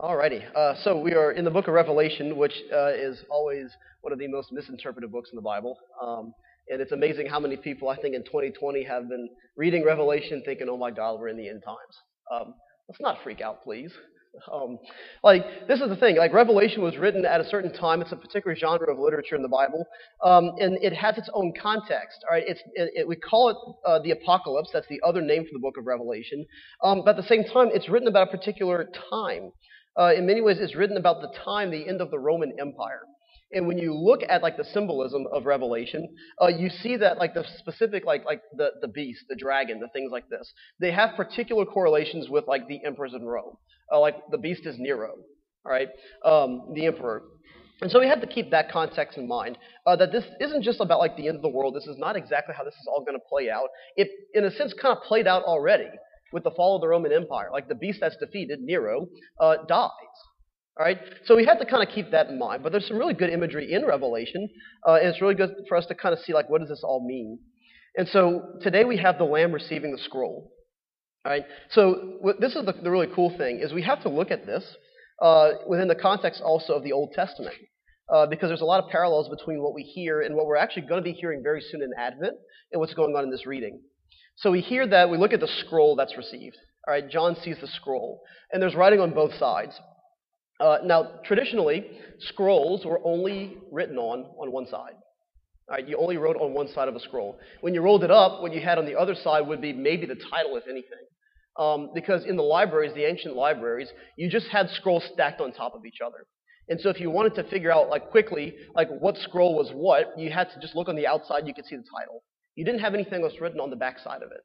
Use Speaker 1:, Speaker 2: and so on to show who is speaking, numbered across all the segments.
Speaker 1: Alrighty, uh, so we are in the book of Revelation, which uh, is always one of the most misinterpreted books in the Bible. Um, and it's amazing how many people, I think, in 2020 have been reading Revelation thinking, oh my God, we're in the end times. Um, let's not freak out, please. Um, like, this is the thing. Like, Revelation was written at a certain time. It's a particular genre of literature in the Bible. Um, and it has its own context. All right, it's, it, it, we call it uh, the Apocalypse. That's the other name for the book of Revelation. Um, but at the same time, it's written about a particular time. Uh, in many ways, it's written about the time, the end of the Roman Empire. And when you look at like the symbolism of Revelation, uh, you see that like the specific like like the the beast, the dragon, the things like this, they have particular correlations with like the emperors in Rome. Uh, like the beast is Nero, all right, um, the emperor. And so we have to keep that context in mind. Uh, that this isn't just about like the end of the world. This is not exactly how this is all going to play out. It, in a sense, kind of played out already with the fall of the Roman Empire. Like the beast that's defeated, Nero, uh, dies. All right, so we have to kind of keep that in mind. But there's some really good imagery in Revelation, uh, and it's really good for us to kind of see like what does this all mean. And so today we have the Lamb receiving the scroll. All right, so this is the, the really cool thing is we have to look at this uh, within the context also of the Old Testament. Uh, because there's a lot of parallels between what we hear and what we're actually going to be hearing very soon in Advent and what's going on in this reading. So we hear that, we look at the scroll that's received. All right, John sees the scroll, and there's writing on both sides. Uh, now, traditionally, scrolls were only written on on one side. All right, you only wrote on one side of a scroll. When you rolled it up, what you had on the other side would be maybe the title, if anything. Um, because in the libraries, the ancient libraries, you just had scrolls stacked on top of each other. And so if you wanted to figure out like quickly like what scroll was what, you had to just look on the outside, you could see the title. You didn't have anything else written on the back side of it.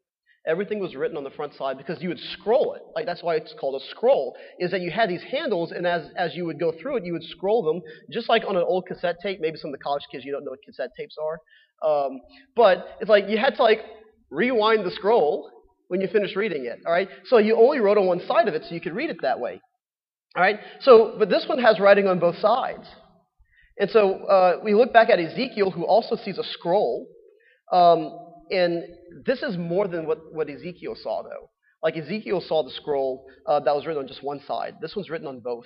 Speaker 1: Everything was written on the front side because you would scroll it. Like that's why it's called a scroll, is that you had these handles, and as, as you would go through it, you would scroll them, just like on an old cassette tape. Maybe some of the college kids, you don't know what cassette tapes are. Um, but it's like you had to like rewind the scroll when you finished reading it. All right. So you only wrote on one side of it, so you could read it that way. All right. So, but this one has writing on both sides. And so uh, we look back at Ezekiel, who also sees a scroll. Um, and this is more than what, what Ezekiel saw, though. Like Ezekiel saw the scroll uh, that was written on just one side. This one's written on both.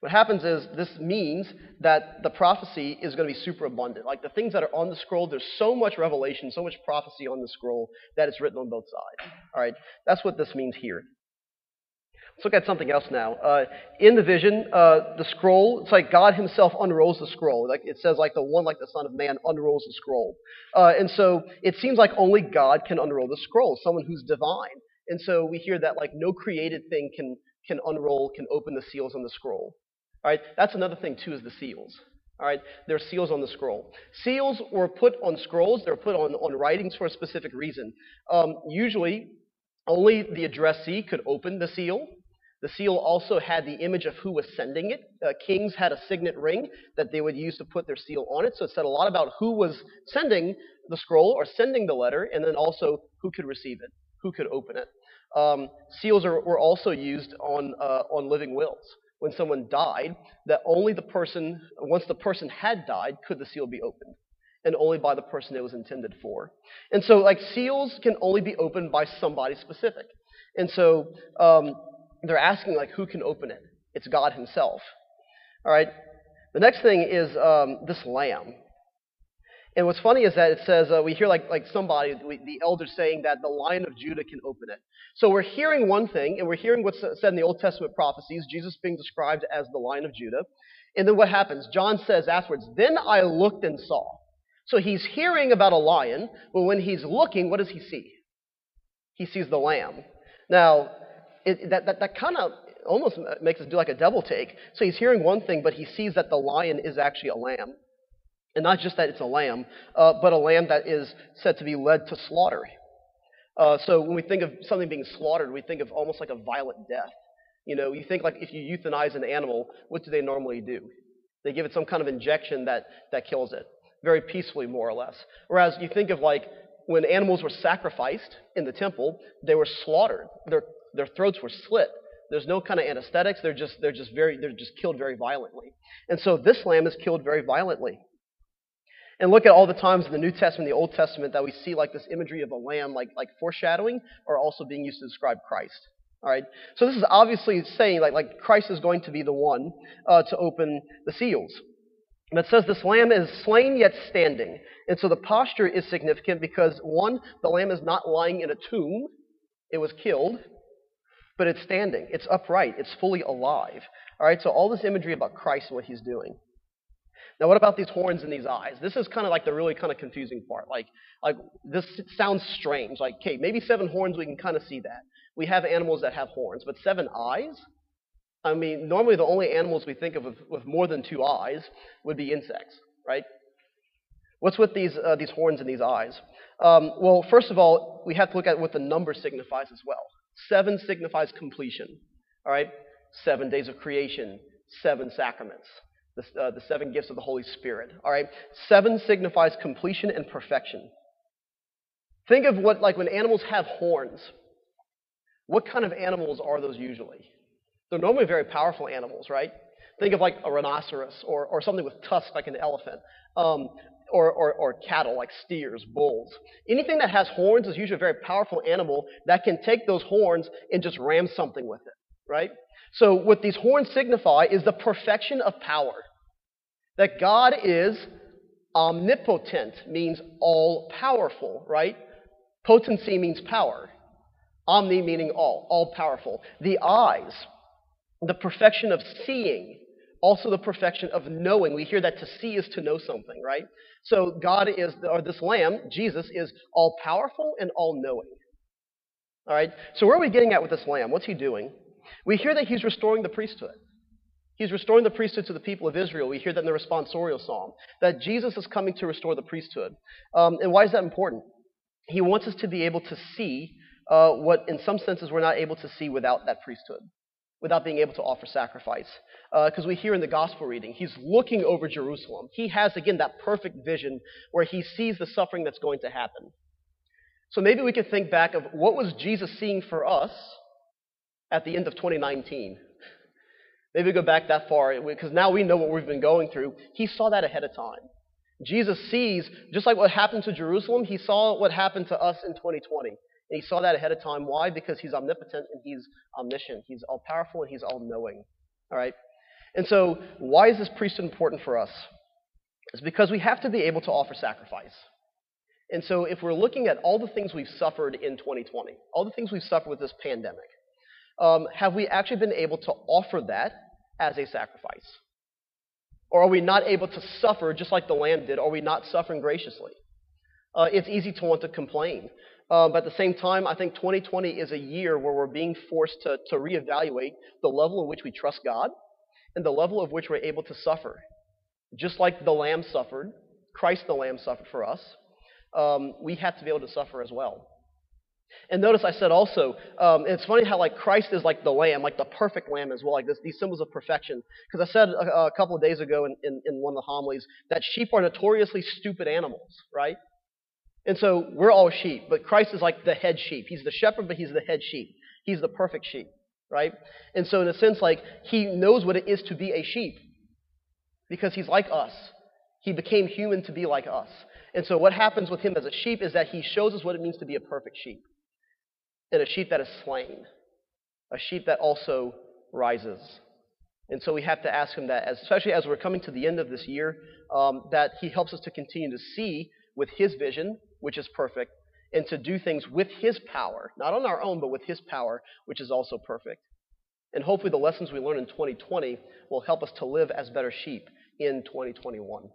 Speaker 1: What happens is this means that the prophecy is going to be super abundant. Like the things that are on the scroll, there's so much revelation, so much prophecy on the scroll that it's written on both sides. All right, that's what this means here. Let's look at something else now. Uh, in the vision, uh, the scroll, it's like God himself unrolls the scroll. Like it says, like the one like the Son of Man unrolls the scroll. Uh, and so it seems like only God can unroll the scroll, someone who's divine. And so we hear that like no created thing can, can unroll, can open the seals on the scroll. All right, that's another thing too is the seals. All right, there are seals on the scroll. Seals were put on scrolls. They were put on, on writings for a specific reason. Um, usually, only the addressee could open the seal. The seal also had the image of who was sending it. Uh, kings had a signet ring that they would use to put their seal on it. So it said a lot about who was sending the scroll or sending the letter, and then also who could receive it, who could open it. Um, seals are, were also used on, uh, on living wills. When someone died, that only the person, once the person had died, could the seal be opened, and only by the person it was intended for. And so, like, seals can only be opened by somebody specific. And so, um, they're asking, like, who can open it? It's God Himself. All right? The next thing is um, this lamb. And what's funny is that it says, uh, we hear like, like somebody, the elder saying that the lion of Judah can open it. So we're hearing one thing, and we're hearing what's said in the Old Testament prophecies, Jesus being described as the lion of Judah. And then what happens? John says afterwards, Then I looked and saw. So he's hearing about a lion, but when he's looking, what does he see? He sees the lamb. Now, it, that, that, that kind of almost makes us do like a double take. So he's hearing one thing, but he sees that the lion is actually a lamb. And not just that it's a lamb, uh, but a lamb that is said to be led to slaughter. Uh, so when we think of something being slaughtered, we think of almost like a violent death. You know, you think like if you euthanize an animal, what do they normally do? They give it some kind of injection that, that kills it, very peacefully, more or less. Whereas you think of like when animals were sacrificed in the temple, they were slaughtered. Their throats were slit. There's no kind of anesthetics. They're just, they're just very, they're just killed very violently. And so this lamb is killed very violently. And look at all the times in the New Testament, the Old Testament, that we see like this imagery of a lamb, like, like foreshadowing, or also being used to describe Christ. All right. So this is obviously saying like, like Christ is going to be the one uh, to open the seals. And it says this lamb is slain yet standing. And so the posture is significant because one, the lamb is not lying in a tomb. It was killed, but it's standing. It's upright. It's fully alive. All right. So all this imagery about Christ and what he's doing. Now, what about these horns and these eyes? This is kind of like the really kind of confusing part. Like, like this sounds strange. Like, okay, maybe seven horns, we can kind of see that. We have animals that have horns, but seven eyes? I mean, normally the only animals we think of with, with more than two eyes would be insects, right? What's with these, uh, these horns and these eyes? Um, well, first of all, we have to look at what the number signifies as well. Seven signifies completion, all right? Seven days of creation, seven sacraments the, uh, the seven gifts of the Holy Spirit. All right? Seven signifies completion and perfection. Think of what, like when animals have horns, what kind of animals are those usually? They're normally very powerful animals, right? Think of like a rhinoceros or, or something with tusks like an elephant, um, or, or, or cattle like steers, bulls. Anything that has horns is usually a very powerful animal that can take those horns and just ram something with it, right? So, what these horns signify is the perfection of power. That God is omnipotent, means all powerful, right? Potency means power. Omni meaning all, all powerful. The eyes, the perfection of seeing, also the perfection of knowing. We hear that to see is to know something, right? So God is, or this Lamb, Jesus, is all powerful and all knowing. All right? So where are we getting at with this Lamb? What's he doing? We hear that he's restoring the priesthood. He's restoring the priesthood to the people of Israel. We hear that in the responsorial psalm, that Jesus is coming to restore the priesthood. Um, and why is that important? He wants us to be able to see uh, what, in some senses, we're not able to see without that priesthood, without being able to offer sacrifice. Because uh, we hear in the gospel reading, he's looking over Jerusalem. He has, again, that perfect vision where he sees the suffering that's going to happen. So maybe we could think back of what was Jesus seeing for us at the end of 2019? Maybe go back that far because now we know what we've been going through. He saw that ahead of time. Jesus sees, just like what happened to Jerusalem, he saw what happened to us in 2020. And he saw that ahead of time. Why? Because he's omnipotent and he's omniscient. He's all powerful and he's all knowing. All right? And so, why is this priesthood important for us? It's because we have to be able to offer sacrifice. And so, if we're looking at all the things we've suffered in 2020, all the things we've suffered with this pandemic, um, have we actually been able to offer that as a sacrifice? Or are we not able to suffer just like the Lamb did? Are we not suffering graciously? Uh, it's easy to want to complain. Uh, but at the same time, I think 2020 is a year where we're being forced to, to reevaluate the level in which we trust God and the level of which we're able to suffer. Just like the Lamb suffered, Christ the Lamb suffered for us, um, we have to be able to suffer as well. And notice I said also, um, it's funny how like Christ is like the lamb, like the perfect lamb as well, like this, these symbols of perfection. Because I said a, a, couple of days ago in, in, in one of the homilies that sheep are notoriously stupid animals, right? And so we're all sheep, but Christ is like the head sheep. He's the shepherd, but he's the head sheep. He's the perfect sheep, right? And so in a sense, like he knows what it is to be a sheep because he's like us. He became human to be like us. And so what happens with him as a sheep is that he shows us what it means to be a perfect sheep and a sheep that is slain, a sheep that also rises. And so we have to ask him that, especially as we're coming to the end of this year, um, that he helps us to continue to see with his vision, which is perfect, and to do things with his power, not on our own, but with his power, which is also perfect. And hopefully the lessons we learn in 2020 will help us to live as better sheep in 2021.